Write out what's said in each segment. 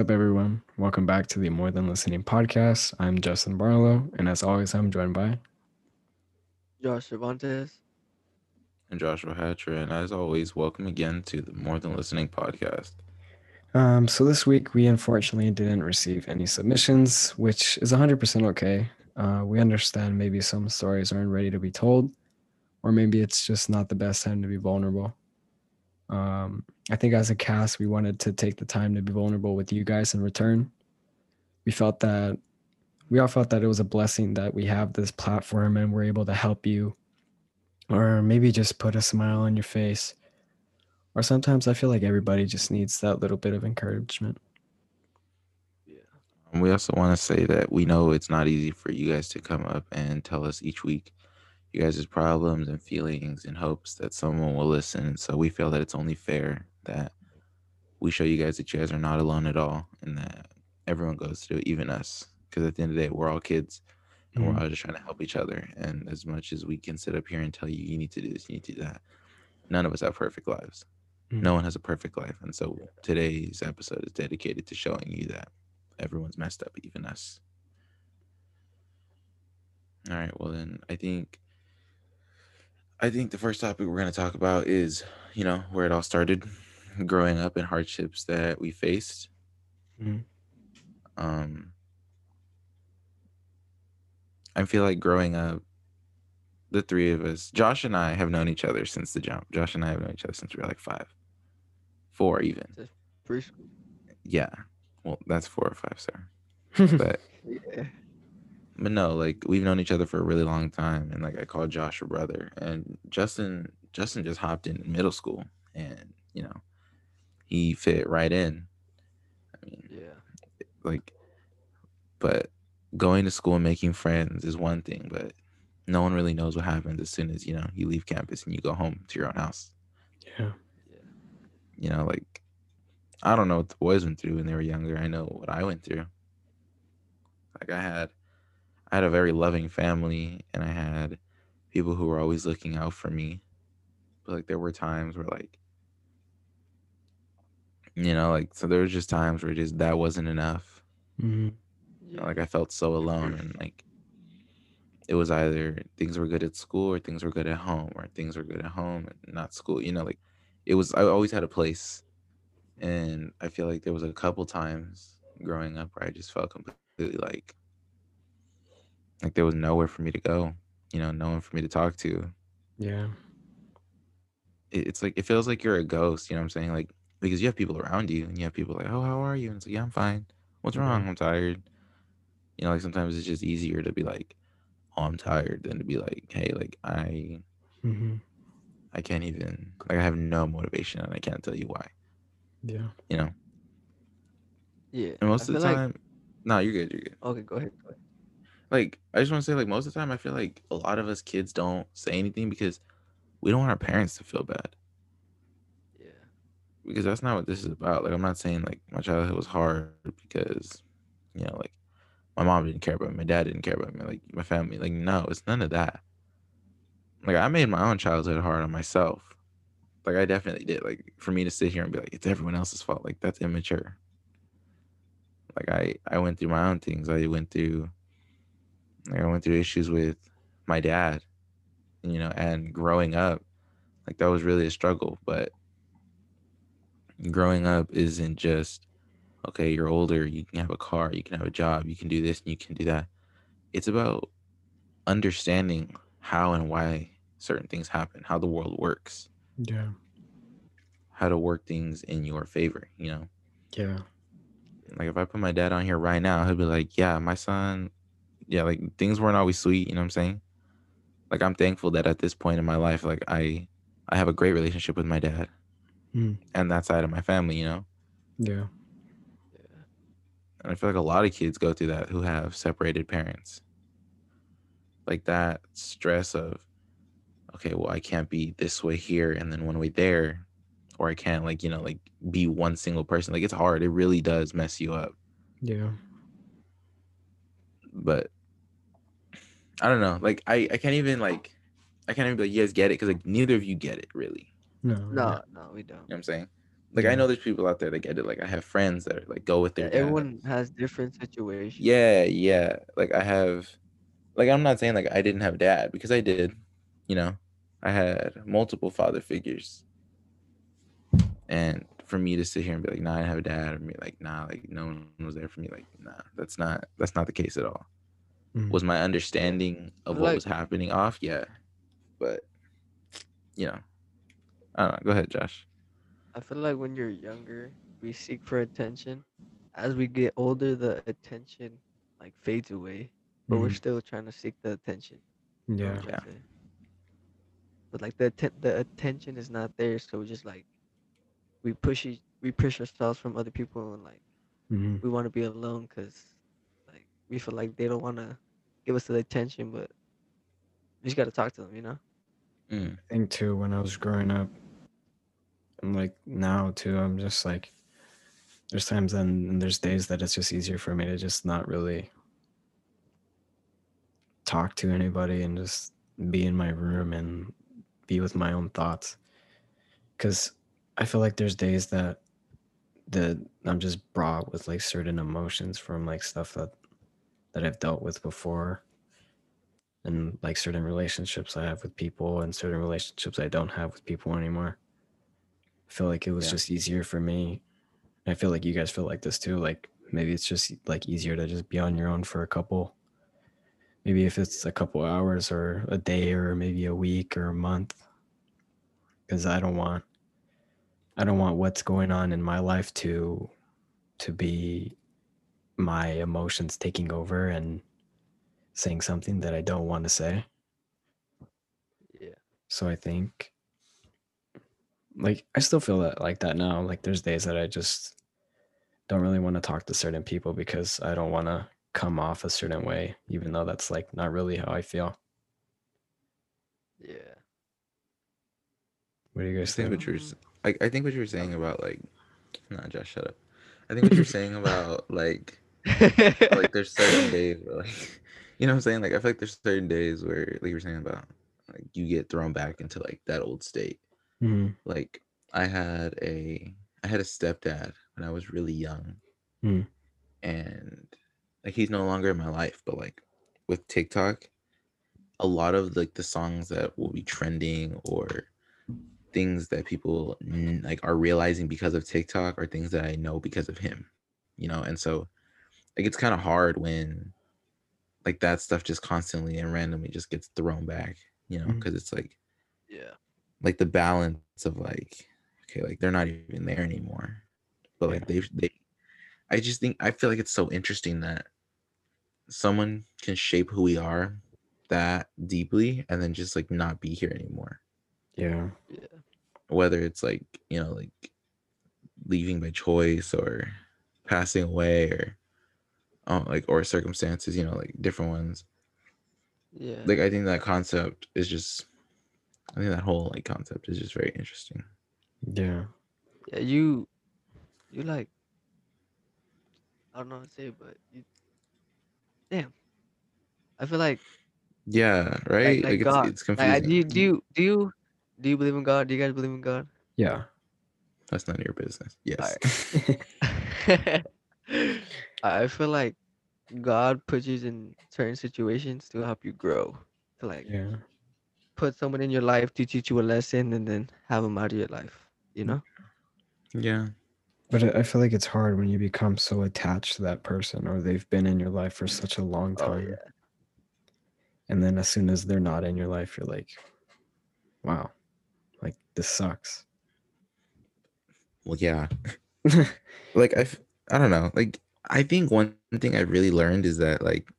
What's up, everyone? Welcome back to the More Than Listening podcast. I'm Justin Barlow, and as always, I'm joined by Josh Cervantes. and Joshua Hatcher. And as always, welcome again to the More Than Listening podcast. Um, so this week we unfortunately didn't receive any submissions, which is 100% okay. Uh, we understand maybe some stories aren't ready to be told, or maybe it's just not the best time to be vulnerable. Um, I think as a cast, we wanted to take the time to be vulnerable with you guys in return. We felt that we all felt that it was a blessing that we have this platform and we're able to help you, or maybe just put a smile on your face. Or sometimes I feel like everybody just needs that little bit of encouragement. And we also want to say that we know it's not easy for you guys to come up and tell us each week you guys' problems and feelings in hopes that someone will listen. So we feel that it's only fair that we show you guys that you guys are not alone at all and that everyone goes through it, even us. Because at the end of the day, we're all kids and Mhm. we're all just trying to help each other. And as much as we can sit up here and tell you, you need to do this, you need to do that, none of us have perfect lives. No one has a perfect life. And so today's episode is dedicated to showing you that everyone's messed up, even us. All right. Well, then I think. I think the first topic we're going to talk about is, you know, where it all started, growing up and hardships that we faced. Mhm. Um, I feel like growing up, the three of us, Josh and I have known each other since the jump. Josh and I have known each other since we were like five, four even. Preschool. Yeah. Well, that's four or five, sir. But Yeah. But no, like we've known each other for a really long time, and like I called Josh a brother, and Justin Justin just hopped in middle school, and you know, he fit right in. I mean, Yeah. like, but going to school and making friends is one thing, but no one really knows what happens as soon as you know you leave campus and you go home to your own house. yeah. You know, like I don't know what the boys went through when they were younger. I know what I went through. Like I had I had a very loving family and I had people who were always looking out for me. But like there were times where like you know, like so there was just times where just that wasn't enough. Mhm. You know, like I felt so alone and like it was either things were good at school or things were good at home or things were good at home and not school. You know, like it was I always had a place. And I feel like there was a couple times growing up where I just felt completely like like there was nowhere for me to go, you know, no one for me to talk to. Yeah. It, it's like it feels like you're a ghost, you know what I'm saying? Like because you have people around you and you have people like, "Oh, how are you?" And it's like, "Yeah, I'm fine." What's Yeah. wrong? I'm tired. You know, like sometimes it's just easier to be like, "Oh, I'm tired," than to be like, "Hey, like I hmm I can't even like I have no motivation and I can't tell you why." Yeah. You know. Yeah. And I most of the feel like- time, no, you're good. You're good. okay, go ahead. Go ahead. Like I just want to say, like most of the time, I feel like a lot of us kids don't say anything because we don't want our parents to feel bad. Yeah. because that's not what this is about. Like I'm not saying like my childhood was hard because you know like my mom didn't care about me, my dad didn't care about me, like my family. Like no, it's none of that. Like I made my own childhood hard on myself. Like I definitely did. Like for me to sit here and be like it's everyone else's fault, like that's immature. Like I I went through my own things. I went through like I went through issues with my dad, you know, and growing up, like that was really a struggle, but growing up isn't just okay you're older you can have a car you can have a job you can do this and you can do that it's about understanding how and why certain things happen how the world works Yeah. how to work things in your favor you know Yeah. like if i put my dad on here right now he'll be like yeah my son yeah like things weren't always sweet you know what i'm saying like i'm thankful that at this point in my life like i i have a great relationship with my dad Mm. and that side of my family you know Yeah. Yeah. And I feel like a lot of kids go through that who have separated parents. Like that stress of, okay, well, I can't be this way here and then one way there, or I can't, like, you know, like be one single person. Like, it's hard. It really does mess you up. Yeah. But I don't know. Like, I, I can't even, like, I can't even be like, you guys get it because, like, neither of you get it really. No. No, no, we don't. You know what I'm saying? Like I know there's people out there that get it. Like I have friends that are, like go with Yeah, their dad. everyone has different situations. Yeah, yeah. Like I have like I'm not saying like I didn't have dad because I did. You know, I had multiple father figures. And for me to sit here and be like, nah, I didn't have a dad, or me like, nah, like no one was there for me, like, nah, that's not that's not the case at all. Mhm. Was my understanding of what like- was happening off? Yeah. But you know. I don't know. Go ahead, Josh. I feel like when you're younger, we seek for attention. As we get older, the attention like fades away, but we're Mhm. still trying to seek the attention. you know Yeah. I'm trying to say? But like the atten- the attention is not there, so we just like we push each, we push ourselves from other people and like hmm we want to be alone because like we feel like they don't want to give us the attention, but we just got to talk to them, you know? Mm, I think too when I was growing up, and like now too, I'm just like, there's times and, and there's days that it's just easier for me to just not really talk to anybody and just be in my room and be with my own thoughts. Cause I feel like there's days that that I'm just brought with like certain emotions from like stuff that that I've dealt with before and like certain relationships I have with people and certain relationships I don't have with people anymore. I feel like it was Yeah. just easier for me. I feel like you guys feel like this too. Like maybe it's just like easier to just be on your own for a couple. Maybe if it's a couple hours or a day or maybe a week or a month. Cause I don't want I don't want what's going on in my life to to be my emotions taking over and saying something that I don't want to say. Yeah. So I think like I still feel that like that now. Like there's days that I just don't really want to talk to certain people because I don't want to come off a certain way, even though that's like not really how I feel. Yeah. What do you I guys think think? what you're i think what you were saying about like nah Josh shut up. I think what you're saying about like like there's certain days where like you know what I'm saying? Like I feel like there's certain days where like you're saying about like you get thrown back into like that old state. Mhm. Like I had a I had a stepdad when I was really young. Mm. And like he's no longer in my life, but like with TikTok, a lot of like the songs that will be trending or things that people like are realizing because of TikTok are things that I know because of him, you know? And so like it's kind of hard when like that stuff just constantly and randomly just gets thrown back, you know, mm-hmm. because it's like yeah. like the balance of like okay like they're not even there anymore but like Yeah. they they i just think i feel like it's so interesting that someone can shape who we are that deeply and then just like not be here anymore Yeah. Yeah. whether it's like you know like leaving by choice or passing away or um, like or circumstances you know like different ones Yeah. like i think that concept is just i think that whole like concept is just very interesting Yeah. Yeah, you, you like, I don't know how to say, but you, damn, I feel like, yeah right like, like it's, God. it's Like, I- confusing do you, do you, do you, do you believe in God? Do you guys believe in God? Yeah. That's none of your business. Yes. I I feel like God puts you in certain situations to help you grow, to like yeah. put someone in your life to teach you a lesson, and then have them out of your life. You know? Yeah. But I I feel like it's hard when you become so attached to that person or they've been in your life for such a long time. Oh time. yeah. And then as soon as they're not in your life, you're like, wow, like this sucks. Well, yeah. Like I, I don't know. Like I think one thing I really learned is that like,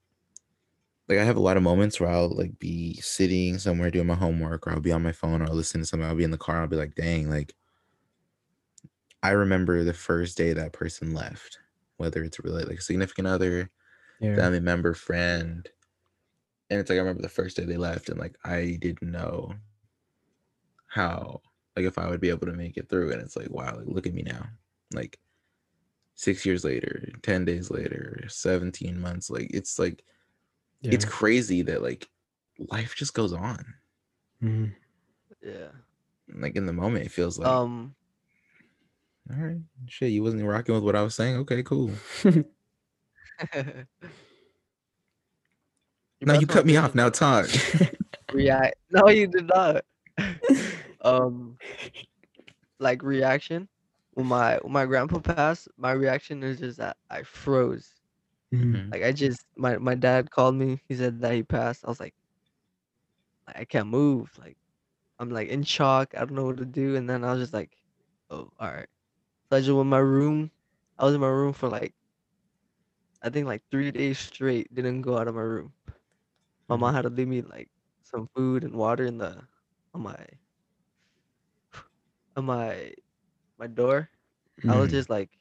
like I have a lot of moments where I'll like be sitting somewhere doing my homework, or I'll be on my phone, or I'll listen to something. I'll be in the car. I'll be like, dang, like. I remember the first day that person left, whether it's really like a significant other, yeah. family member, friend. And it's like I remember the first day they left, and like I didn't know how, like if I would be able to make it through. And it's like, wow, like look at me now. Like six years later, 10 days later, 17 months. Like it's like yeah. it's crazy that like life just goes on. Mhm. Yeah. Like in the moment, it feels like Um. All right, shit, you wasn't rocking with what I was saying. Okay, cool. No, you cut me off. Now talk. React. No, you did not. um, like reaction when my when my grandpa passed, my reaction is just that I froze. Mhm. Like I just my my dad called me. He said that he passed. I was like, I can't move. Like I'm like in shock. I don't know what to do. And then I was just like, oh, all right. So I just went in my room. I was in my room for like, I think like three days straight. Didn't go out of my room. My mom had to leave me like some food and water in the on my on my my door. I was Mhm. just like,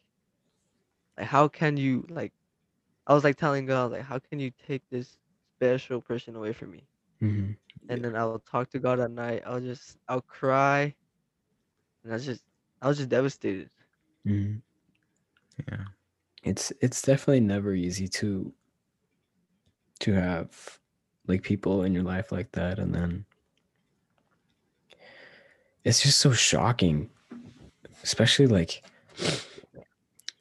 like how can you like? I was like telling God like, how can you take this special person away from me? Mhm. And then I'll talk to God at night. I'll just I'll cry, and I was just I was just devastated. Mhm. Yeah. It's it's definitely never easy to to have like people in your life like that and then it's just so shocking especially like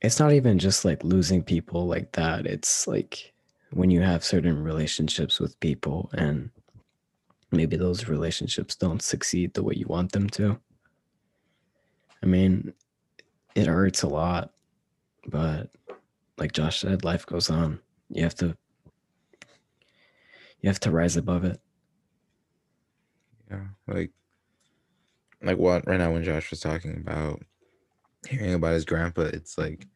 it's not even just like losing people like that. It's like when you have certain relationships with people and maybe those relationships don't succeed the way you want them to. I mean it hurts a lot but like josh said life goes on. You have to you have to rise above it. Yeah, like like what right now when Josh was talking about hearing about his grandpa, it's like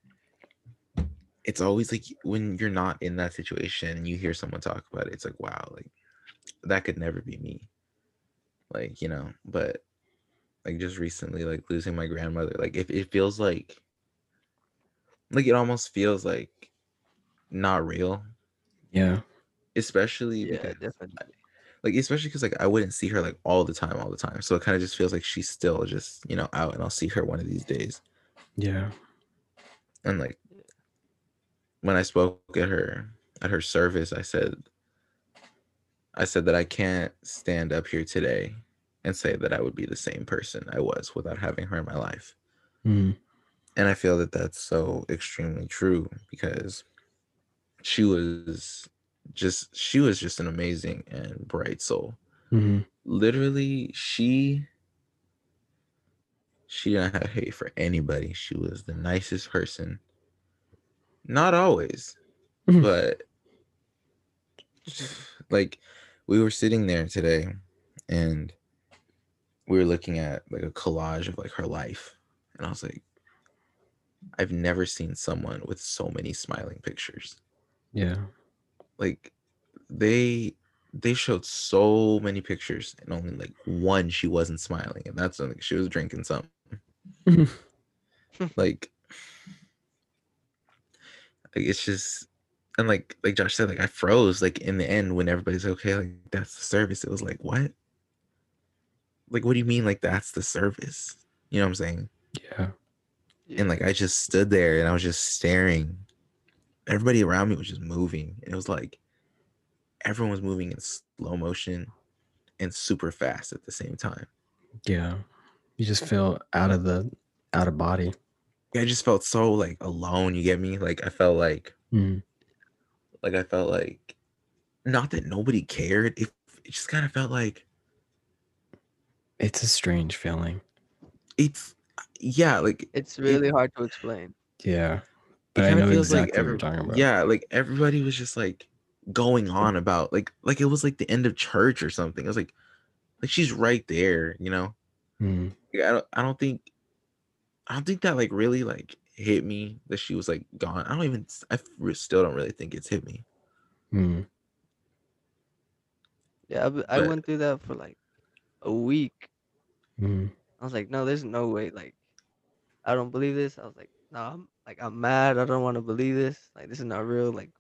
it's always like when you're not in that situation and you hear someone talk about it, it's like wow, like that could never be me. Like, you know, but like just recently, like losing my grandmother, like if it feels like like it almost feels like not real, yeah especially Yeah, because definitely. like especially because like I wouldn't see her like all the time, all the time. So it kind of just feels like she's still just you know out, and I'll see her one of these days. Yeah And like when I spoke at her at her service, I said, I said that I can't stand up here today and say that I would be the same person I was without having her in my life. Mhm. And I feel that that's so extremely true because she was just she was just an amazing and bright soul. Mhm. literally she she didn't have hate for anybody. She was the nicest person. Not always Mhm. but like we were sitting there today and we were looking at like a collage of like her life. And i was like i've never seen someone with so many smiling pictures. Yeah. Like they they showed so many pictures and only like one she wasn't smiling and that's when she was drinking something. like like it's just and like like josh said like i froze like in the end when everybody's okay like that's the service. It was like what? Like what do you mean like that's the service? You know what i'm saying? Yeah. And like i just stood there and i was just staring. Everybody around me was just moving. And it was like everyone was moving in slow motion and super fast at the same time. Yeah you just feel out of the out of body. Yeah, i just felt so like alone you get me? Like i felt like Mhm. like i felt like not that nobody cared it, it just kind of felt like it's a strange feeling. It's yeah like It's really hard to explain. yeah but i know feels exactly like what you're talking about. yeah like everybody was just like going on about like like it was like the end of church or something. It was like like she's right there you know Mhm. Like, I don't I don't think I don't think that like really like hit me that she was like gone. I don't even I re- still don't really think it's hit me. Mhm. Yeah, I, But- went through that for like a week. Mhm. I was like, no, there's no way. Like, I don't believe this. I was like, no, I'm like, I'm mad. I don't want to believe this. Like, this is not real. Like,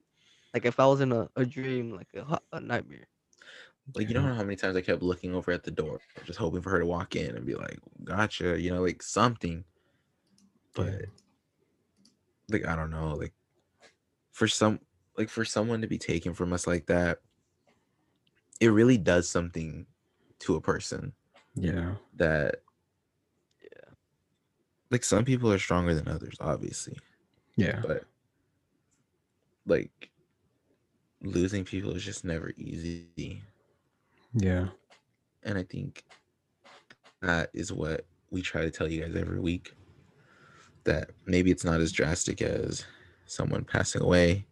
like if I was in a, a dream, like a, a nightmare. Like you don't know how many times I kept looking over at the door, just hoping for her to walk in and be like, "Gotcha," you know, like something. But like I don't know, like for some like for someone to be taken from us like that, it really does something to a person yeah that Yeah. like some people are stronger than others, obviously, Yeah. but like losing people is just never easy. Yeah. And I think that is what we try to tell you guys every week. That maybe it's not as drastic as someone passing away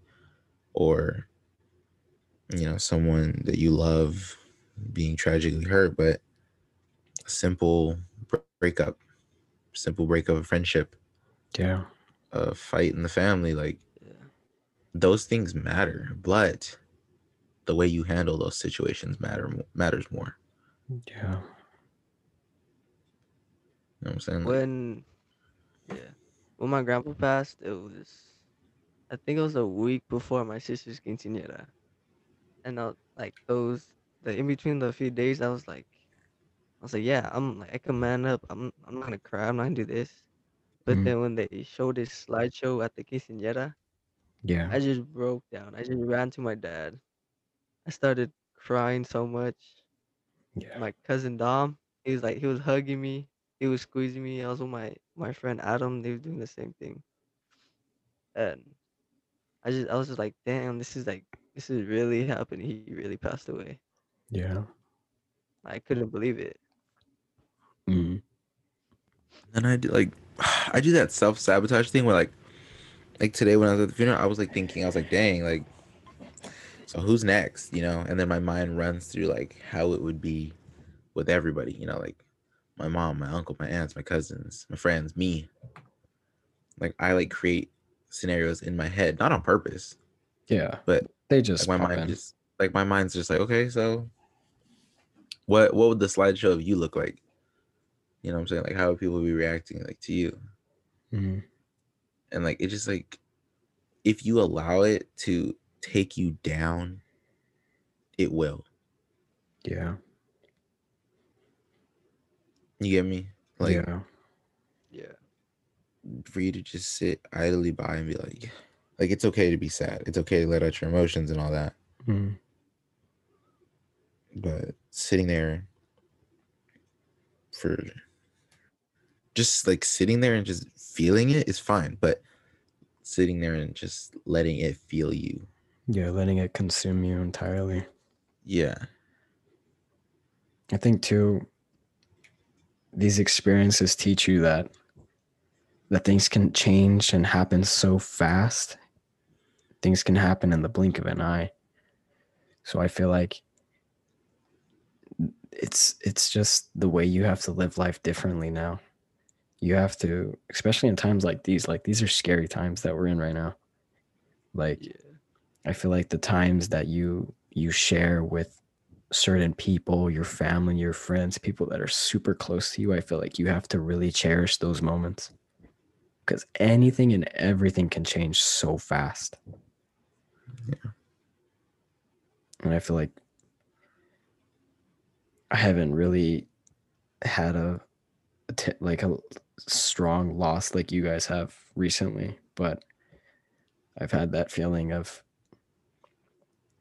or you know, someone that you love being tragically hurt, but a simple breakup, simple breakup of friendship, Yeah. a fight in the family, like Yeah. those things matter, but the way you handle those situations matter matters more. Yeah. You know what I'm saying? When yeah. When my grandpa passed, it was I think it was a week before my sister's quinceañera. And I, like those the in between the few days I was like I was like, yeah, I'm like I can man up. I'm I'm not gonna cry, I'm not gonna do this. But Mhm. then when they showed this slideshow at the quinceañera, Yeah. I just broke down. I just ran to my dad. I started crying so much. Yeah. My cousin Dom, he was like he was hugging me, he was squeezing me. I was with my my friend Adam, they were doing the same thing. And I just I was just like, damn, this is like this is really happening. He really passed away. Yeah. I couldn't believe it. Mhm. and I do like I do that self sabotage thing where like like today when I was at the funeral, I was like thinking, I was like, dang, like so who's next? You know, and then my mind runs through like how it would be with everybody, you know, like my mom, my uncle, my aunts, my cousins, my friends, me. Like I like create scenarios in my head, not on purpose, Yeah. but They just like my mind in. just like my mind's just like okay so what what would the slideshow of you look like you know what i'm saying like how would people be reacting like to you Mhm. and like it just like if you allow it to take you down it will Yeah. you get me like yeah. Yeah. for you to just sit idly by and be like like it's okay to be sad it's okay to let out your emotions and all that Mhm. but sitting there for just like sitting there and just feeling it is fine but sitting there and just letting it feel you Yeah. Letting it consume you entirely. yeah I think too these experiences teach you that that things can change and happen so fast. Things can happen in the blink of an eye. So I feel like it's it's just the way you have to live life differently now. You have to especially in times like these, like these are scary times that we're in right now. Like Yeah. I feel like the times that you you share with certain people, your family, your friends, people that are super close to you, I feel like you have to really cherish those moments. Because anything and everything can change so fast. Yeah. And I feel like I haven't really had a, a t- like a strong loss like you guys have recently, but I've had that feeling of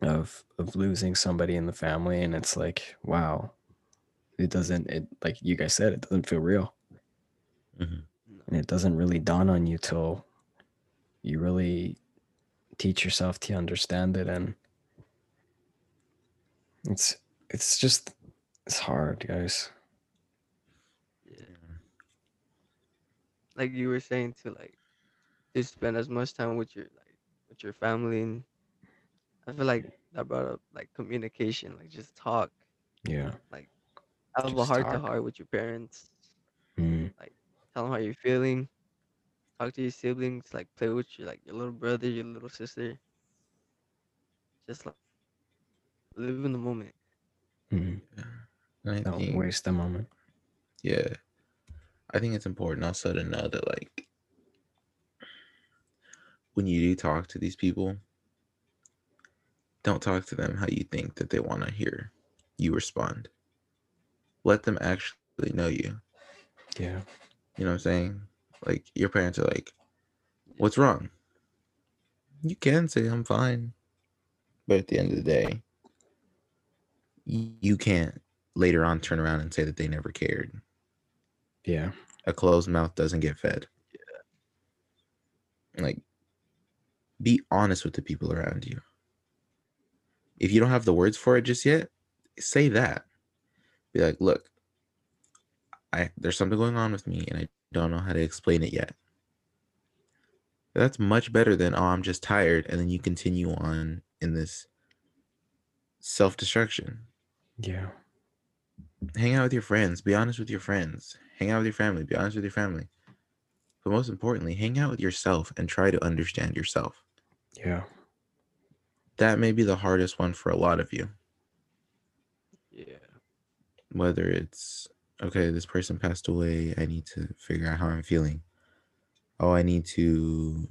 of of losing somebody in the family and it's like wow it doesn't it like you guys said it doesn't feel real Mhm. and it doesn't really dawn on you till you really teach yourself to understand it and it's it's just it's hard guys Yeah. Like you were saying to like to spend as much time with your like with your family and I feel like that brought up like communication, like just talk, yeah Like have a Just heart to talk. heart with your parents, Mm, tell them how you're feeling, talk to your siblings, like play with your like your little brother, your little sister. Just like live in the moment. mm. And I don't think, waste the moment yeah i think it's important also to know that like when you do talk to these people don't talk to them how you think that they want to hear you respond let them actually know you yeah You know what I'm saying? Like your parents are like, "What's wrong?" You can say I'm fine, but at the end of the day, you can't later on turn around and say that they never cared. yeah a closed mouth doesn't get fed. Yeah. Like, be honest with the people around you. If you don't have the words for it just yet, say that. Be like, look, I there's something going on with me and I don't know how to explain it yet. That's much better than oh I'm just tired and then you continue on in this self-destruction. Yeah. Hang out with your friends, be honest with your friends. Hang out with your family, be honest with your family. But most importantly, hang out with yourself and try to understand yourself. Yeah. That may be the hardest one for a lot of you. Yeah. Whether it's okay, this person passed away, I need to figure out how I'm feeling. Oh, I need to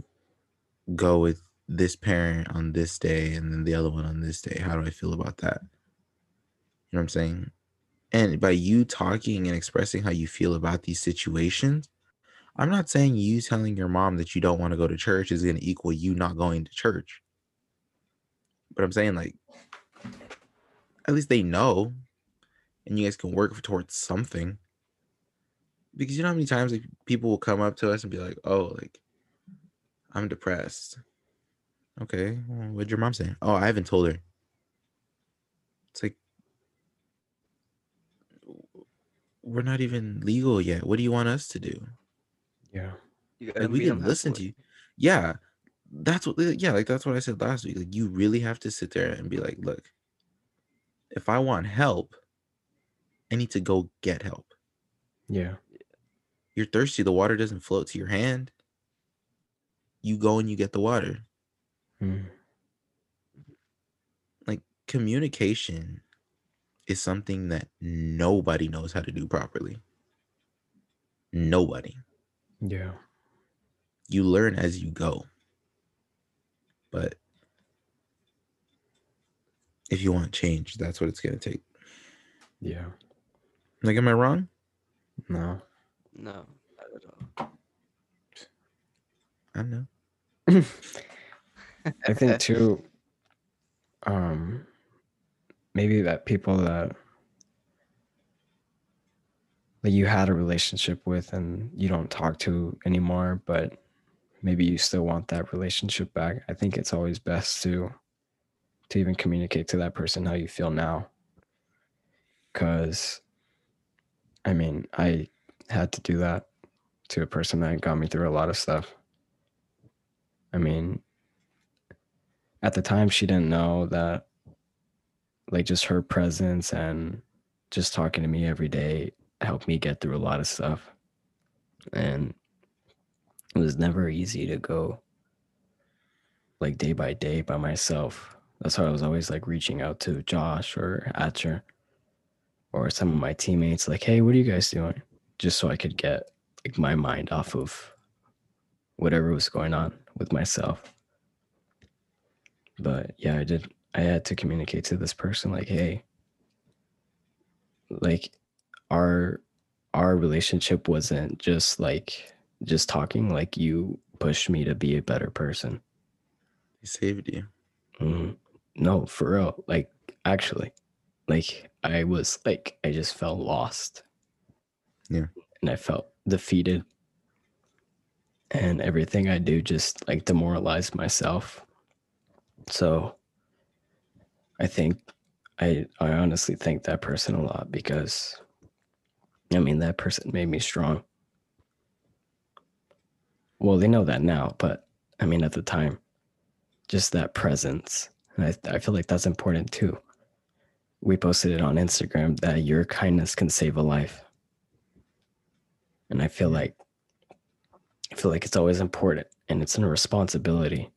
go with this parent on this day and then the other one on this day. How do I feel about that? You know what I'm saying? And by you talking and expressing how you feel about these situations, I'm not saying you telling your mom that you don't want to go to church is going to equal you not going to church. But I'm saying, like, at least they know and you guys can work towards something. Because you know how many times like, people will come up to us and be like, oh, like, I'm depressed. Okay, well, what'd your mom say? Oh, I haven't told her. It's like, we're not even legal yet. What do you want us to do? Yeah. You Like we meet 'em can listen to you. Yeah. That's what yeah, like that's what I said last week. Like you really have to sit there and be like, look, if I want help, I need to go get help. Yeah. You're thirsty, the water doesn't float to your hand. You go and you get the water. Mm. Like communication is something that nobody knows how to do properly. Nobody. Yeah. You learn as you go. But if you want change, that's what it's going to take. Yeah. Like, am I wrong? No. No, not at all. I know. I think too um maybe that people that that you had a relationship with and you don't talk to anymore, but maybe you still want that relationship back. I think it's always best to to even communicate to that person how you feel now. Cause I mean, I had to do that to a person that got me through a lot of stuff. I mean, at the time she didn't know that like just her presence and just talking to me every day helped me get through a lot of stuff and it was never easy to go like day by day by myself. That's why i was always like reaching out to josh or Hatcher or some of my teammates like hey what are you guys doing? Just so i could get like my mind off of whatever was going on with myself. But yeah i did i had to communicate to this person like hey like our our relationship wasn't just like just talking like you pushed me to be a better person. He saved you. Mhm. no for real. Like actually. Like i was like i just felt lost. Yeah. and i felt defeated. And everything i do just like demoralized myself. So i think i i honestly thank that person a lot because i mean that person made me strong well they know that now but i mean at the time just that presence. And I, I feel like that's important too. We posted it on instagram that your kindness can save a life. And i feel like i feel like it's always important and it's a responsibility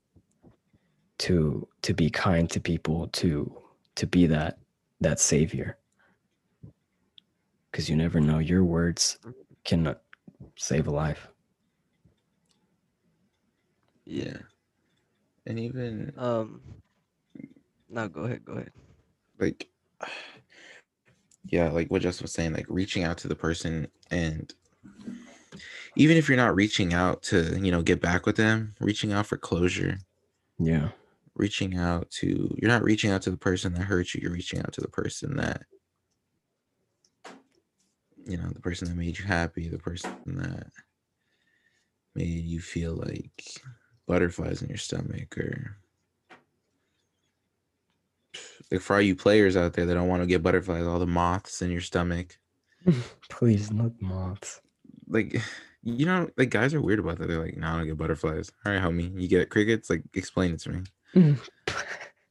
to to be kind to people to to be that that savior. Because you never know your words can save a life Yeah. And even Um. No, go ahead. Go ahead. like yeah like what Justin was saying like reaching out to the person and even if you're not reaching out to you know get back with them reaching out for closure yeah reaching out to you're not reaching out to the person that hurt you you're reaching out to the person that you know, the person that made you happy, the person that made you feel like butterflies in your stomach or like for all you players out there that don't want to get butterflies, all the moths in your stomach. Please, not moths. Like you know, like guys are weird about that. They're like, no, I don't get butterflies. All right, homie. You get crickets? Like explain it to me.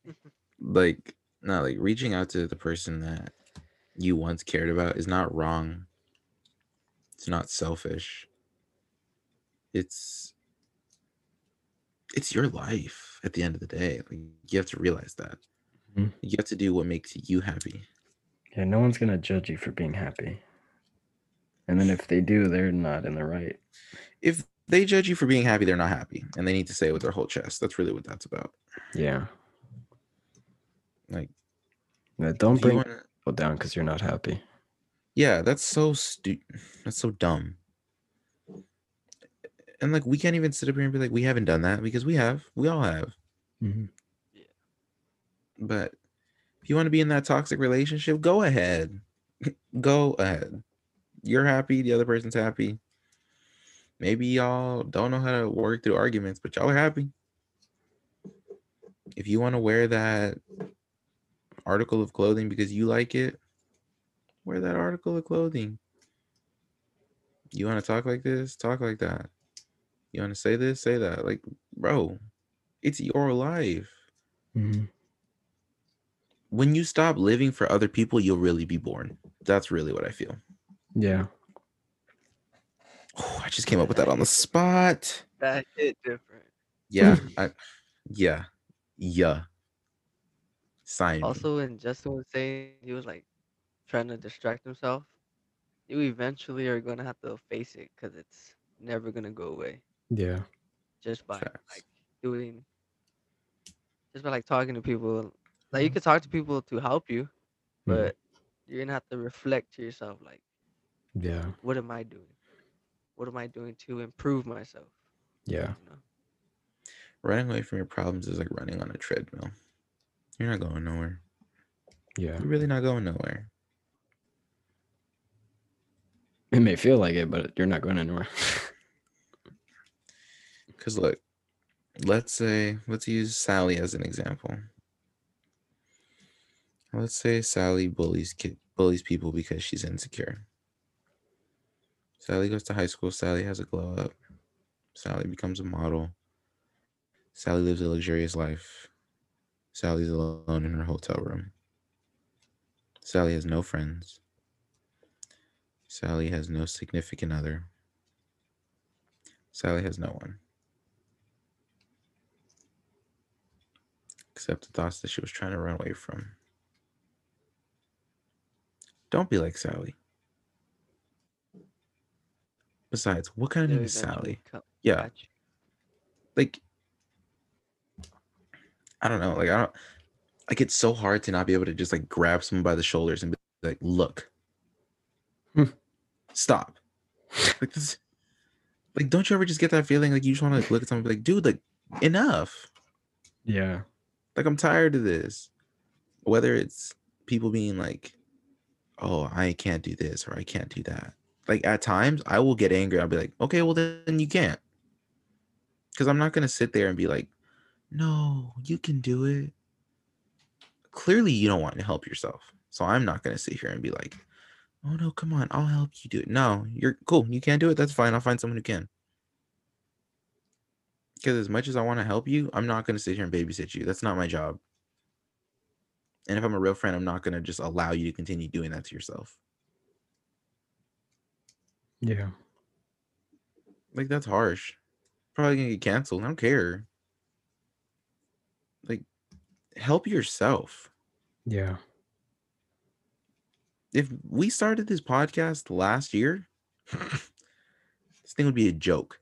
like no, like reaching out to the person that you once cared about is not wrong. It's not selfish. It's it's your life at the end of the day. Like you have to realize that. Mhm. You have to do what makes you happy. Yeah, no one's gonna judge you for being happy. And then if they do, they're not in the right. If they judge you for being happy, they're not happy. And they need to say it with their whole chest. That's really what that's about. Yeah. Like Yeah, don't bring wanna- people down because you're not happy. Yeah, that's so stupid. that's so dumb. And like we can't even sit up here and be like, we haven't done that because we have. We all have. Mhm. But if you want to be in that toxic relationship, go ahead. go ahead. You're happy, the other person's happy. Maybe y'all don't know how to work through arguments, but y'all are happy. If you want to wear that article of clothing because you like it, wear that article of clothing. You want to talk like this? Talk like that. You want to say this? Say that. Like, bro, it's your life Mhm. when you stop living for other people, you'll really be born. That's really what I feel. Yeah. Oh, I just came up with that on the spot. That hit different. Yeah, I, yeah, yeah. Sign. me. Also, when Justin was saying he was like trying to distract himself, you eventually are gonna have to face it because it's never gonna go away Yeah. just by Facts. like doing, just by like talking to people. Like you Mm-hmm. could talk to people to help you, Mhm. but you're gonna have to reflect to yourself like, Yeah. what am I doing? What am I doing to improve myself? Yeah. You know? running away from your problems is like running on a treadmill. You're not going nowhere. Yeah. You're really not going nowhere. It may feel like it, but you're not going anywhere. Because look, let's say let's use Sally as an example. Let's say Sally bullies ki- bullies people because she's insecure. Sally goes to high school. Sally has a glow up. Sally becomes a model. Sally lives a luxurious life. Sally's alone in her hotel room. Sally has no friends. Sally has no significant other. Sally has no one. Except the thoughts that she was trying to run away from. Don't be like Sally. Besides, what kind of name is Sally? Yeah, like I don't know. Like I don't like it's so hard to not be able to just like grab someone by the shoulders and be like, look. Hmm. Stop. Like this like don't you ever just get that feeling like you just want to like look at someone and be like, dude, like enough. yeah. Like I'm tired of this. Whether it's people being like, "Oh, I can't do this" or "I can't do that." Like at times, I will get angry. I'll be like, "Okay, well then you can't," because I'm not gonna sit there and be like, "No, you can do it." Clearly, you don't want to help yourself, so I'm not gonna sit here and be like, "Oh no, come on, I'll help you do it." No, you're cool. You can't do it. That's fine. I'll find someone who can. Because as much as I want to help you, I'm not going to sit here and babysit you. That's not my job. And if I'm a real friend, I'm not going to just allow you to continue doing that to yourself. Yeah. Like, that's harsh. Probably going to get canceled. I don't care. Like, help yourself. Yeah. If we started this podcast last year, this thing would be a joke.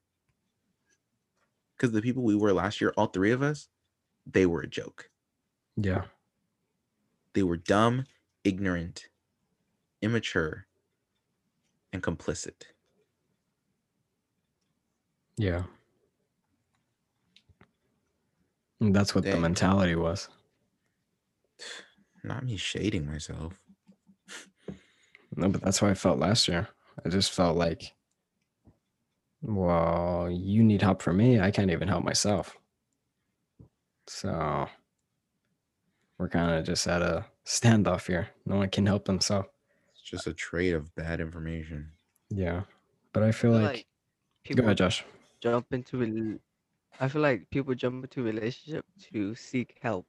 Because the people we were last year, all three of us, they were a joke. Yeah. They were dumb, ignorant, immature, and complicit. Yeah. And that's what the mentality was. Not me shading myself. No, but that's how I felt last year. I just felt like, well, you need help from me. I can't even help myself. So we're kind of just at a standoff here. No one can help themselves. It's just a trade of bad information. Yeah. But I feel I feel like, like go people ahead, Josh. jump into rel- I feel like people jump into relationship to seek help.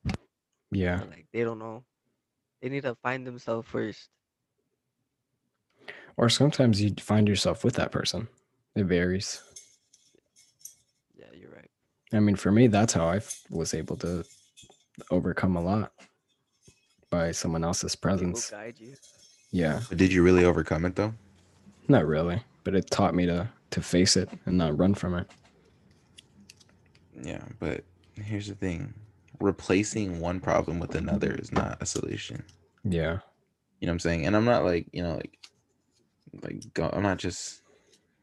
Yeah. like they don't know. They need to find themselves first. Or sometimes you find yourself with that person. It varies. Yeah, you're right. I mean, for me, that's how I was able to overcome a lot by someone else's presence. guide you. Yeah. But did you really overcome it though? Not really, but it taught me to to face it and not run from it. Yeah, but here's the thing. Replacing one problem with another is not a solution. Yeah. You know what I'm saying? And I'm not like, you know, like like go, I'm not just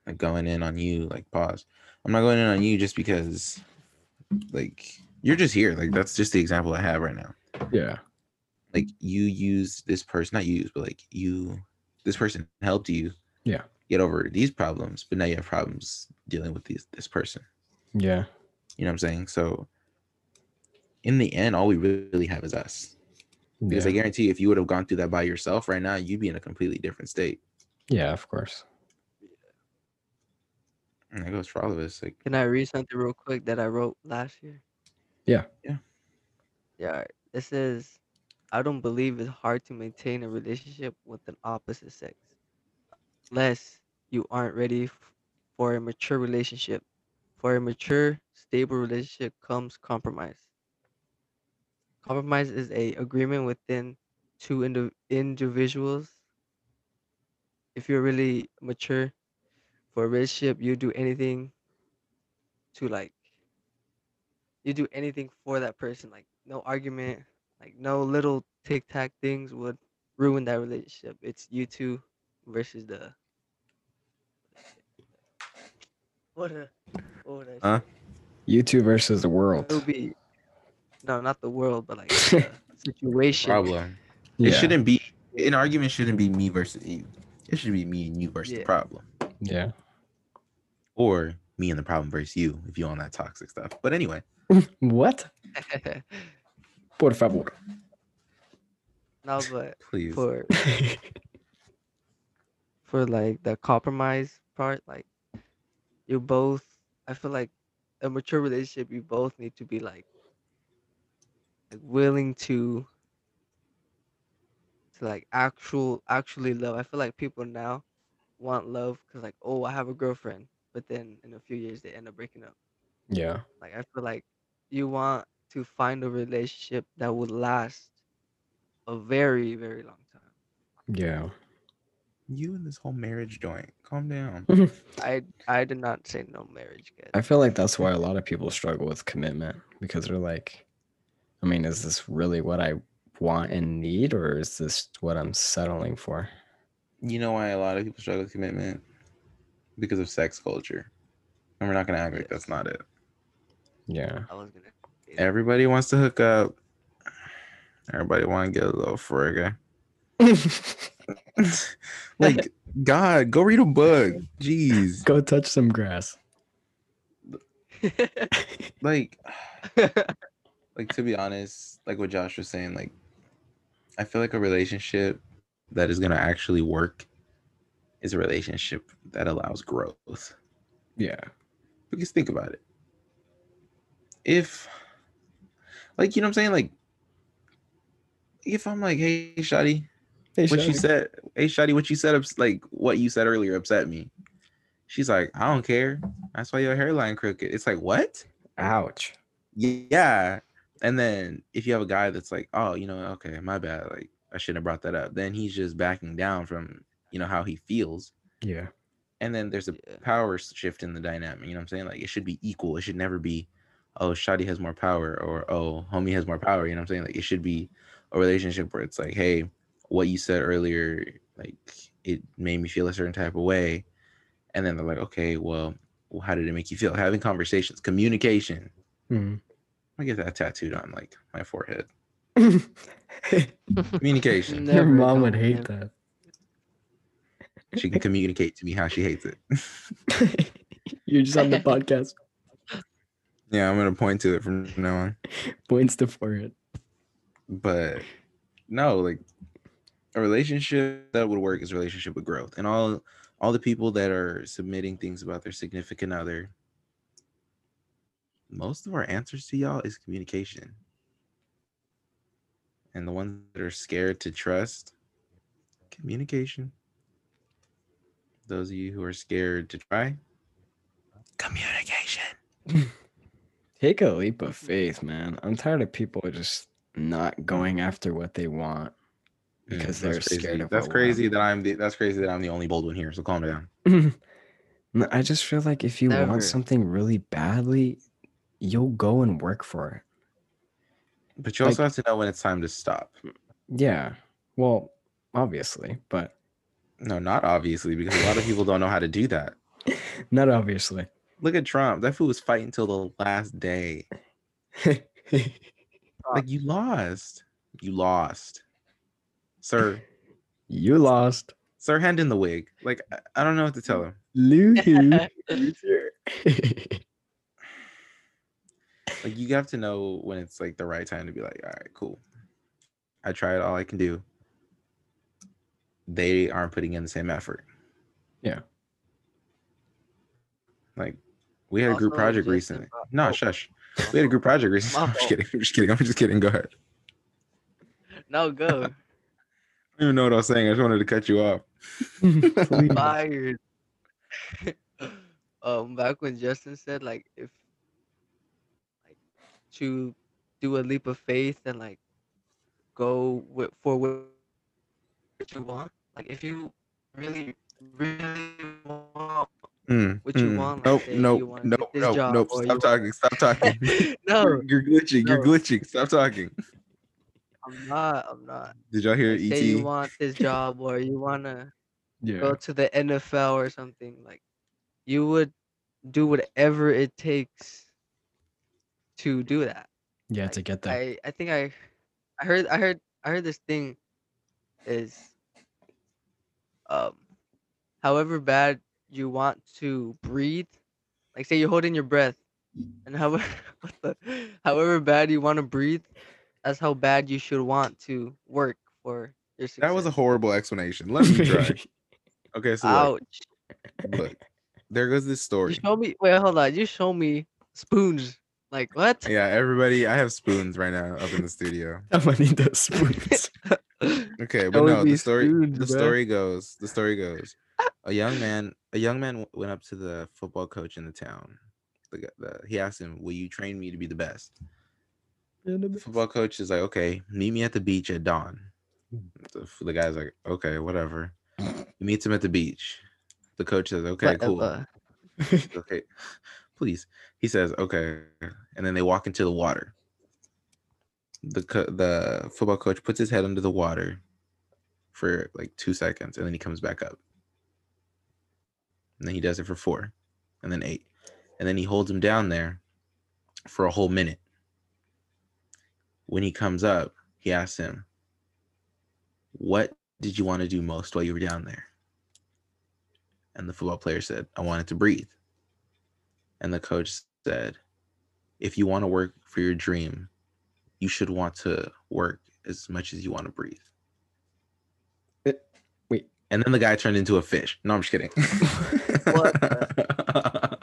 like going in on you like pause. I'm not going in on you just because like you're just here. Like that's just the example I have right now. Yeah. Like you use this person, not use, but like you this person helped you Yeah. get over these problems, but now you have problems dealing with these this person. Yeah. You know what I'm saying? So in the end, all we really have is us. Because I guarantee you, if you would have gone through that by yourself right now, you'd be in a completely different state. Yeah, of course. Mm, and that goes for all of us. Like, Can I read something real quick that I wrote last year? Yeah. Yeah. Yeah. alright. It says, I don't believe it's hard to maintain a relationship with an opposite sex, unless you aren't ready f- for a mature relationship. For a mature, stable relationship comes compromise. Compromise is a agreement within two indi- individuals. If you're really mature for a relationship, you do anything to like you do anything for that person. Like no argument, like no little tic tac things would ruin that relationship. It's you two versus the what a what would I Huh? You two versus the world. It'll be no, not the world, but like the situation. problem. Yeah. It shouldn't be an argument. Shouldn't be me versus you. It should be me and you versus the problem, Yeah. Or me and the problem versus you if you on that toxic stuff. But anyway, What? Por favor. no, but please. for for like the compromise part, like you both I feel like a mature relationship you both need to be like, like willing to to like actual actually love. I feel like people now want love because like, oh I have a girlfriend, but then in a few years they end up breaking up. Yeah. Like I feel like you want to find a relationship that would last a very, very long time. Yeah. You and this whole marriage joint. Calm down. I I did not say no marriage, guys. I feel like that's why a lot of people struggle with commitment because they're like, I mean, is this really what I want and need, or is this what I'm settling for? You know why a lot of people struggle with commitment? Because of sex culture. And we're not gonna act like that's not it. Yeah. I was gonna. say that. Everybody wants to hook up. Everybody want to get a little frigga. like God, go read a book. Jeez. Go touch some grass. Like like to be honest, like what Josh was saying, like I feel like a relationship that is gonna actually work is a relationship that allows growth. Yeah. Because think about it. If like you know what I'm saying? Like if I'm like, hey Shotty, Hey, what you said, hey Shotty, what you said like what you said earlier upset me. She's like, I don't care. That's why your hairline crooked. It's like, what? Ouch. Yeah. And then if you have a guy that's like, oh, you know, okay, my bad. Like I shouldn't have brought that up. Then he's just backing down from, you know, how he feels. Yeah. And then there's a Yeah. power shift in the dynamic. You know what I'm saying? Like it should be equal. It should never be, oh, Shotty has more power or oh, homie has more power. You know what I'm saying? Like it should be a relationship where it's like, hey, what you said earlier, like it made me feel a certain type of way. And then they're like, okay, well, well how did it make you feel? Having conversations, communication. Mhm. I get that tattooed on like my forehead. Communication. Never mom would hate that. She can communicate to me how she hates it. You're just on the podcast. yeah, I'm gonna point to it from now on. Points to forehead. But no, like a relationship that would work is a relationship with growth. And all all the people that are submitting things about their significant other, most of our answers to y'all is communication. And the ones that are scared to trust, communication. Those of you who are scared to try, communication. Take a leap of faith, man. I'm tired of people just not going after what they want because that's they're crazy. scared of That's what crazy that I'm the that's crazy that I'm the only bold one here. So calm down. I just feel like if you Never. want something really badly, you'll go and work for it. But you also have to know when it's time to stop. Yeah. Well, obviously, but No, not obviously, because a lot of people don't know how to do that. not obviously. Look at Trump. That fool was fighting till the last day. Like you lost. You lost. Sir, you lost. sir, hand in the wig. Like I, I don't know what to tell him. Loser. Like you have to know when it's like the right time to be like, all right, cool. I tried all I can do. They aren't putting in the same effort. Yeah. Like we had a group Also, project recently. about- No, oh, shush. We had a group project recently. My I'm just kidding. I'm just kidding. I'm just kidding. Go ahead. No, go. I don't even know what I was saying. I just wanted to cut you off. Fired. um, back when Justin said like if like to do a leap of faith and like go with, for what you want. Like if you really, really want Mm, What you mm. want, like, Nope, you nope, wanna nope, this nope, job nope. or Stop you talking. Stop talking. no, You're, you're glitching. You're glitching. Stop talking. I'm not. I'm not. Did y'all hear E Like, say you want this job or you wanna yeah. go to the NFL or something, like you would do whatever it takes to do that. Yeah, to get there. I I think I I heard I heard I heard this thing is um however bad you want to breathe, like say you're holding your breath and however the however bad you want to breathe, that's how bad you should want to work for your success. That was a horrible explanation. Let me try. Okay, so look, ouch. look, there goes this You story. show me wait, hold on. You show me spoons. Like what? Yeah, everybody, I have spoons right now up in the studio. I need those spoons. Okay, but no, the story the bruh. story goes, the story goes. A young man, a young man went up to the football coach in the town. The, the, he asked him, "Will you train me to be the best?" The football coach is like, "Okay, meet me at the beach at dawn." The, the guy's like, "Okay, whatever." He meets him at the beach. The coach says, "Okay, cool." Okay please he says okay and then they walk into the water the co- the football coach puts his head under the water for like two seconds and then he comes back up. And then he does it for four and then eight and then he holds him down there for a whole minute. When he comes up he asks him what did you want to do most while you were down there? And the football player said i wanted to breathe. And the coach said, if you want to work for your dream, you should want to work as much as you want to breathe. Eh, wait. And then the guy turned into a fish. No, I'm just kidding.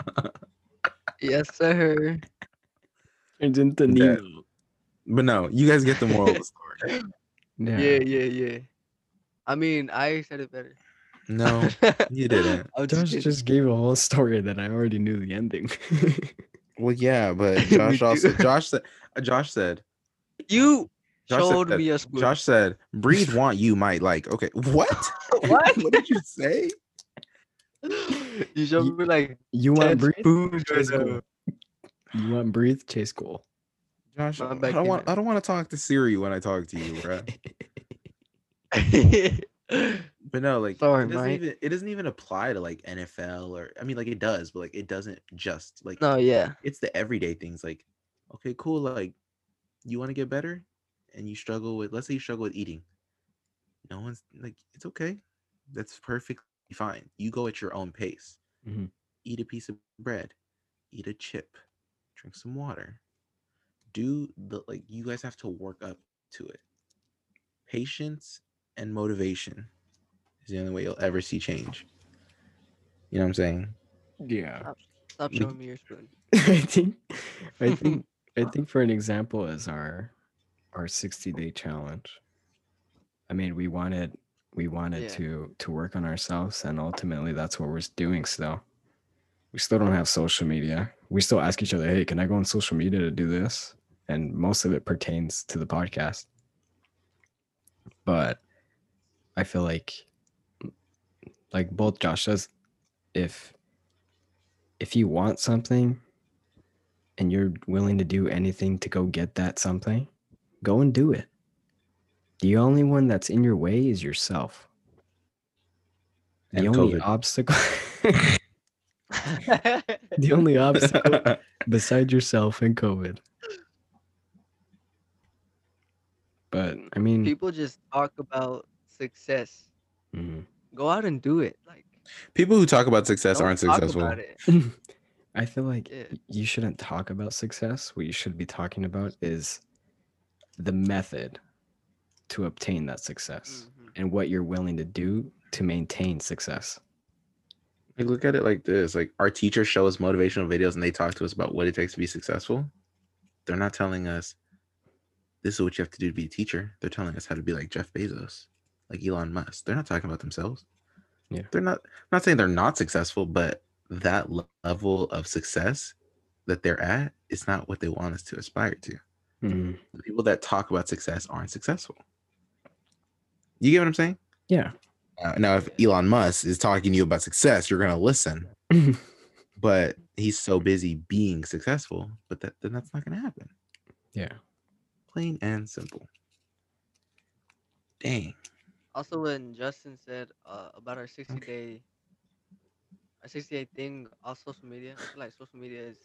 Yes, sir. Turns into Yeah. Nemo. but no, you guys get the moral of the story. Yeah. Yeah, yeah, yeah. I mean, I said it better. No, you didn't. I'm Josh kidding. just gave a whole story that I already knew the ending. Well, yeah, but Josh also. Josh said uh, Josh said you Josh showed said, me a spoon. Josh said breathe want you might like. Okay, what? What? what did you say? you showed You- me like you want breathe? spoons Chase goal. You want breathe? Chase goal. Josh, I don't want. I don't want to talk to Siri when I talk to you, bruh. But no, like Sorry, it doesn't even it doesn't even apply to like NFL or I mean like it does, but like it doesn't just like Oh yeah. it's the everyday things like okay, cool, like you want to get better and you struggle with let's say you struggle with eating. No one's like it's okay. That's perfectly fine. You go at your own pace. Mhm. Eat a piece of bread, eat a chip, drink some water. Do the like you guys have to work up to it. Patience and motivation is the only way you'll ever see change. You know what I'm saying? Yeah. Stop Me- showing me your spoon. I think I think I think for an example is our our 60 day challenge. I mean, we wanted we wanted Yeah. to to work on ourselves and ultimately that's what we're doing still. We still don't have social media. We still ask each other, "Hey, can I go on social media to do this?" And most of it pertains to the podcast. But I feel like like both Josh says if if you want something and you're willing to do anything to go get that something, go and do it. The only one that's in your way is yourself. The And only COVID. obstacle the only obstacle besides yourself and COVID. But I mean People just talk about success. mhm. Go out and do it. Like People who talk about success aren't successful. about it. I feel like Yeah. y- you shouldn't talk about success. What you should be talking about is the method to obtain that success Mhm. and what you're willing to do to maintain success. Like, look at it like this: like our teachers show us motivational videos, and they talk to us about what it takes to be successful. They're not telling us this is what you have to do to be a teacher. They're telling us how to be like Jeff Bezos, like Elon Musk. They're not talking about themselves. Yeah. they're not. I'm not saying they're not successful, but that level of success that they're at is not what they want us to aspire to. Mhm. The people that talk about success aren't successful. You get what I'm saying? Yeah. Uh, now, if Elon Musk is talking to you about success, you're gonna listen but he's so busy being successful but that then that's not going to happen yeah. plain and simple dang Also, when Justin said uh, about our 60 day, 60 thing on social media, I feel like social media is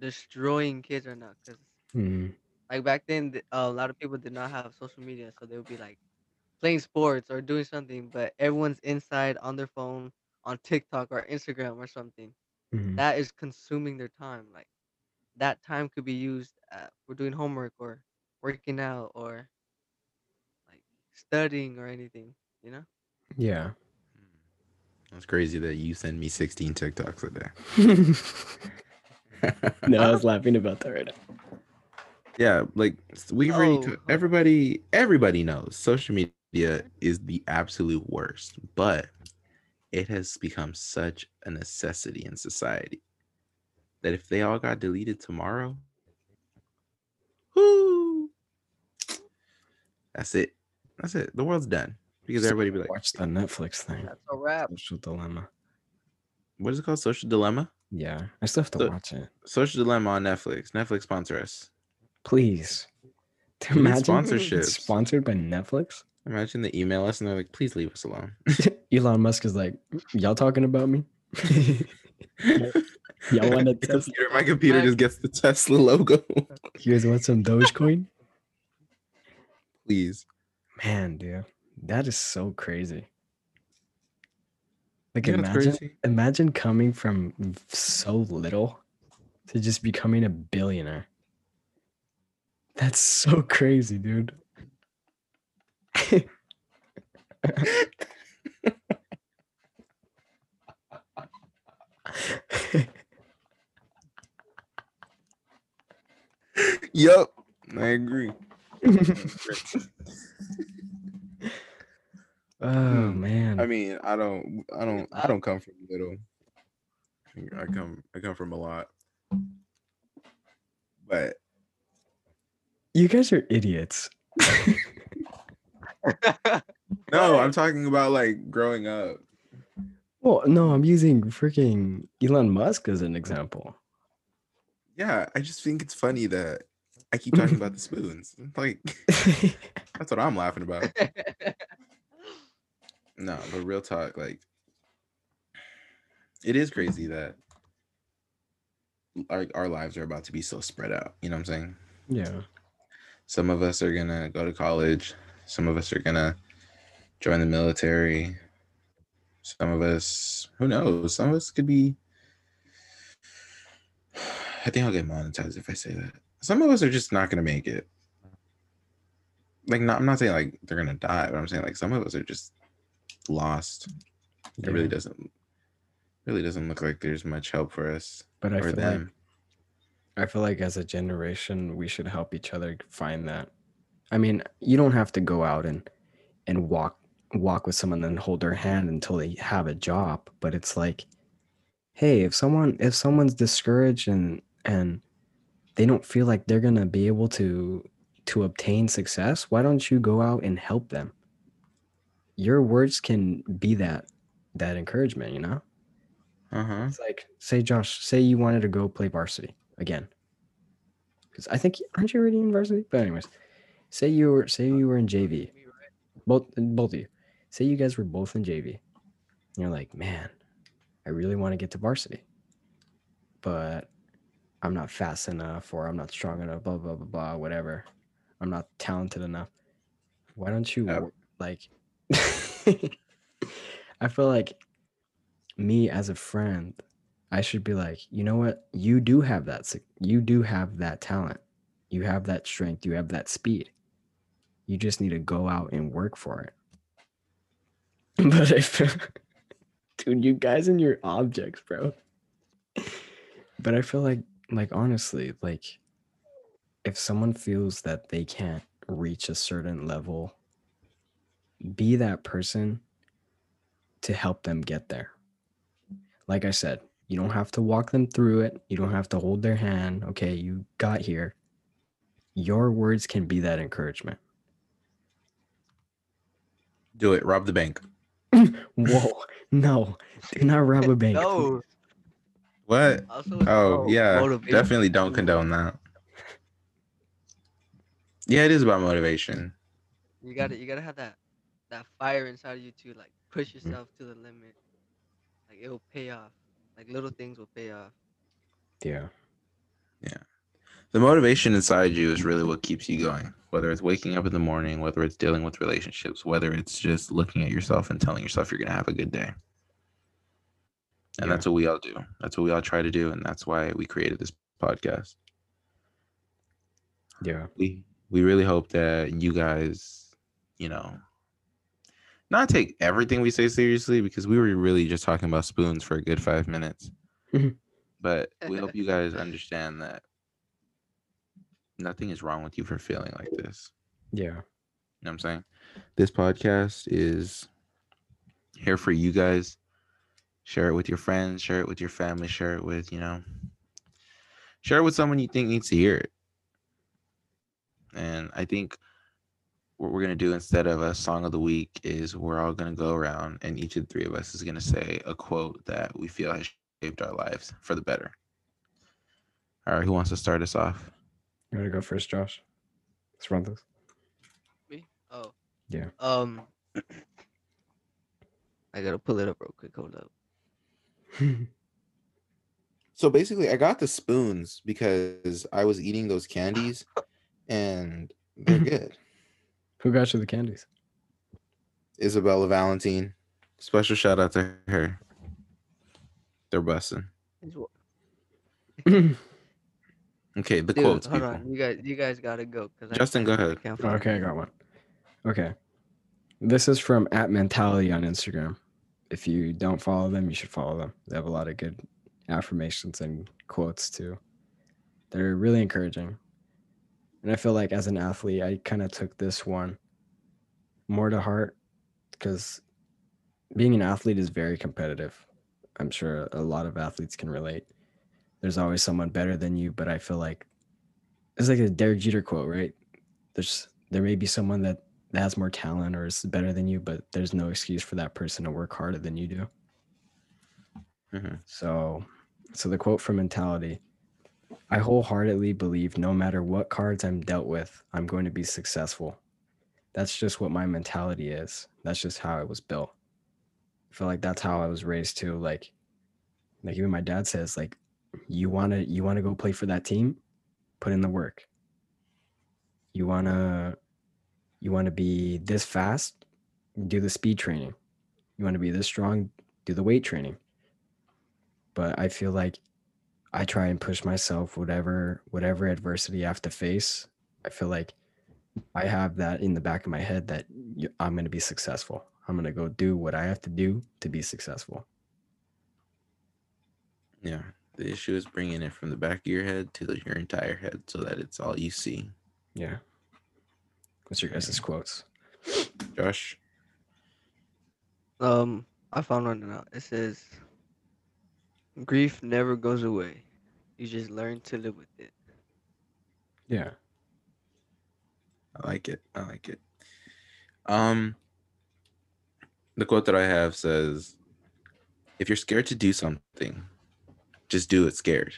destroying kids right now. Cause Mhm. like back then, th- a lot of people did not have social media, so they would be like playing sports or doing something, but everyone's inside on their phone, on TikTok or Instagram or something. Mhm. That is consuming their time. Like that time could be used uh, for doing homework or working out or like studying or anything. You know. Yeah. It's crazy that you send me 16 tiktoks a day. No, I was laughing about that right now. yeah like we've already Oh, t- everybody everybody knows social media is the absolute worst but it has become such a necessity in society that if they all got deleted tomorrow whoo, that's it. That's it. The world's done because Still everybody be like watch the Netflix thing. That's a wrap. Social dilemma. what is it called social dilemma Yeah. I still have to The- watch it. social dilemma on netflix netflix sponsor us Please. We Imagine it's sponsorships. sponsored by Netflix. imagine they email us and they're like please leave us alone Elon Musk is like, y'all talking about me? Y'all want to my test? computer, my computer just gets the tesla logo You guys want some Dogecoin? please Man, dude, that is so crazy. Like, know imagine, crazy? imagine coming from so little to just becoming a billionaire. That's so crazy, dude. Yup, I agree. oh Hmm. man. I mean, I don't, I don't, I I- don't come from little. I come, I come from a lot. But you guys are idiots. no, I'm talking about like growing up. Well, no, I'm using freaking Elon Musk as an example. Yeah, I just think it's funny that I keep talking about the spoons. Like that's what I'm laughing about. No, but real talk, like it is crazy that our our lives are about to be so spread out. You know what I'm saying? yeah. Some of us are gonna go to college. Some of us are gonna join the military. Some of us, who knows? Some of us could be. I think I'll get monetized if I say that. Some of us are just not gonna make it. Like, not, I'm not saying like they're gonna die, but I'm saying like some of us are just lost. It really doesn't, really doesn't look like there's much help for us But I or feel like them. I feel like as a generation, we should help each other find that. I mean, you don't have to go out and and walk walk with someone and hold their hand until they have a job, but it's like, hey, if someone if someone's discouraged and and they don't feel like they're gonna be able to to obtain success, why don't you go out and help them? Your words can be that that encouragement, you know? Uh huh. It's like, say, Josh, say you wanted to go play varsity again. Because I think aren't you already in varsity? But anyways, say you were say you were in JV, both both of you. Say you guys were both in JV. And you're like, man, I really want to get to varsity, but I'm not fast enough, or I'm not strong enough. Blah blah blah blah. Whatever. I'm not talented enough. Why don't you like? I feel like me as a friend, I should be like, you know what? You do have that. You do have that talent. You have that strength. You have that speed. You just need to go out and work for it. But if, dude, you guys and your objects, bro. But I feel like, like honestly, like, if someone feels that they can't reach a certain level, be that person to help them get there like I said, you don't have to walk them through it. You don't have to hold their hand. Okay, you got here. Your words can be that encouragement. Do it. Rob the bank. Whoa, no, do not rob a bank. No. What? Also, Oh yeah, motivation. definitely don't condone that. Yeah, it is about motivation. You gotta you gotta have that that fire inside of you to like push Mm-hmm. yourself to the limit. Like it'll pay off. Like little things will pay off. Yeah. Yeah, The motivation inside you is really what keeps you going. Whether it's waking up in the morning, whether it's dealing with relationships, whether it's just looking at yourself and telling yourself you're gonna have a good day. And Yeah. that's what we all do. That's what we all try to do, and that's why we created this podcast. yeah, we we really hope that you guys, you know, not take everything we say seriously because we were really just talking about spoons for a good five minutes. Mhm. but we hope you guys understand that nothing is wrong with you for feeling like this. yeah, You know what I'm saying? This podcast is here for you guys. Share it with your friends, share it with your family, share it with, you know, share it with someone you think needs to hear it. And I think what we're going to do instead of a song of the week is we're all going to go around and each of the three of us is going to say a quote that we feel has shaped our lives for the better. All right, who wants to start us off? you want to go first, Josh? Let's run this. Me? Oh. Yeah. Um I gotta pull it up real quick. Hold up. So basically, I got the spoons because I was eating those candies, and they're good. Who got you the candies? Isabella Valentine, special shout out to her. They're busting. Okay, the Dude, quotes, hold people. on. You guys you guys gotta go. Justin, can't- go ahead. can't okay, I got one. Okay, this is from at Mentality on Instagram. If you don't follow them, you should follow them. They have a lot of good affirmations and quotes too. They're really encouraging. And I feel like as an athlete, I kind of took this one more to heart because being an athlete is very competitive. I'm sure a lot of athletes can relate. There's always someone better than you, but I feel like it's like a Derek Jeter quote, right? There's there may be someone that, has more talent or is better than you, but there's no excuse for that person to work harder than you do. Mhm. So, so the quote from Mentality I wholeheartedly believe no matter what cards I'm dealt with, I'm going to be successful. That's just what my mentality is. That's just how I was built. I feel like that's how I was raised too. Like, like even my dad says, like, you wanna you wanna go play for that team, put in the work. You wanna you wanna be this fast, do the speed training. You want to be this strong, do the weight training. But I feel like I try and push myself whatever whatever adversity I have to face. I feel like I have that in the back of my head that I'm going to be successful. I'm going to go do what I have to do to be successful. Yeah. The issue is bringing it from the back of your head to the- your entire head so that it's all you see. Yeah. What's your guys' quotes? Josh, Um, I found one now. It says, "Grief never goes away. You just learn to live with it." Yeah. I like it. I like it. Um, the quote that I have says, "If you're scared to do something, just do it scared."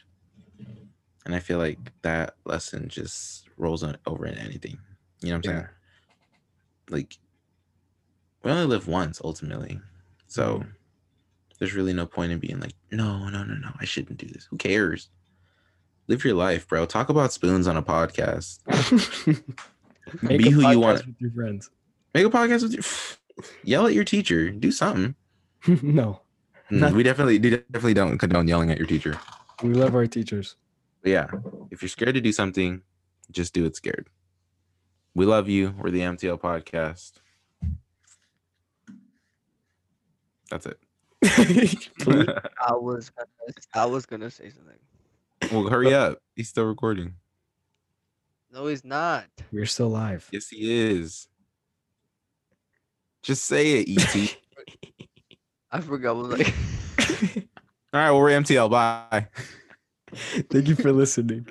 And I feel like that lesson just rolls on over in anything. You know what I'm saying? Like, we only live once ultimately, so Mhm. There's really no point in being like, "No, no, no, no, I shouldn't do this." Who cares? Live your life, bro. Talk about spoons on a podcast. Make Be a who you podcast want. with your friends. Make a podcast with your yell at your teacher. Do something. no, Mm, we definitely we definitely don't condone yelling at your teacher. we love our teachers. But yeah, if you're scared to do something, just do it scared. We love you. We're the MTL podcast. That's it. I was gonna, I was gonna say something. well, hurry up. He's still recording. No, he's not. We're still live. Yes, he is. Just say it, ET. I forgot what like. All right, well, we're MTL. Bye. Thank you for listening.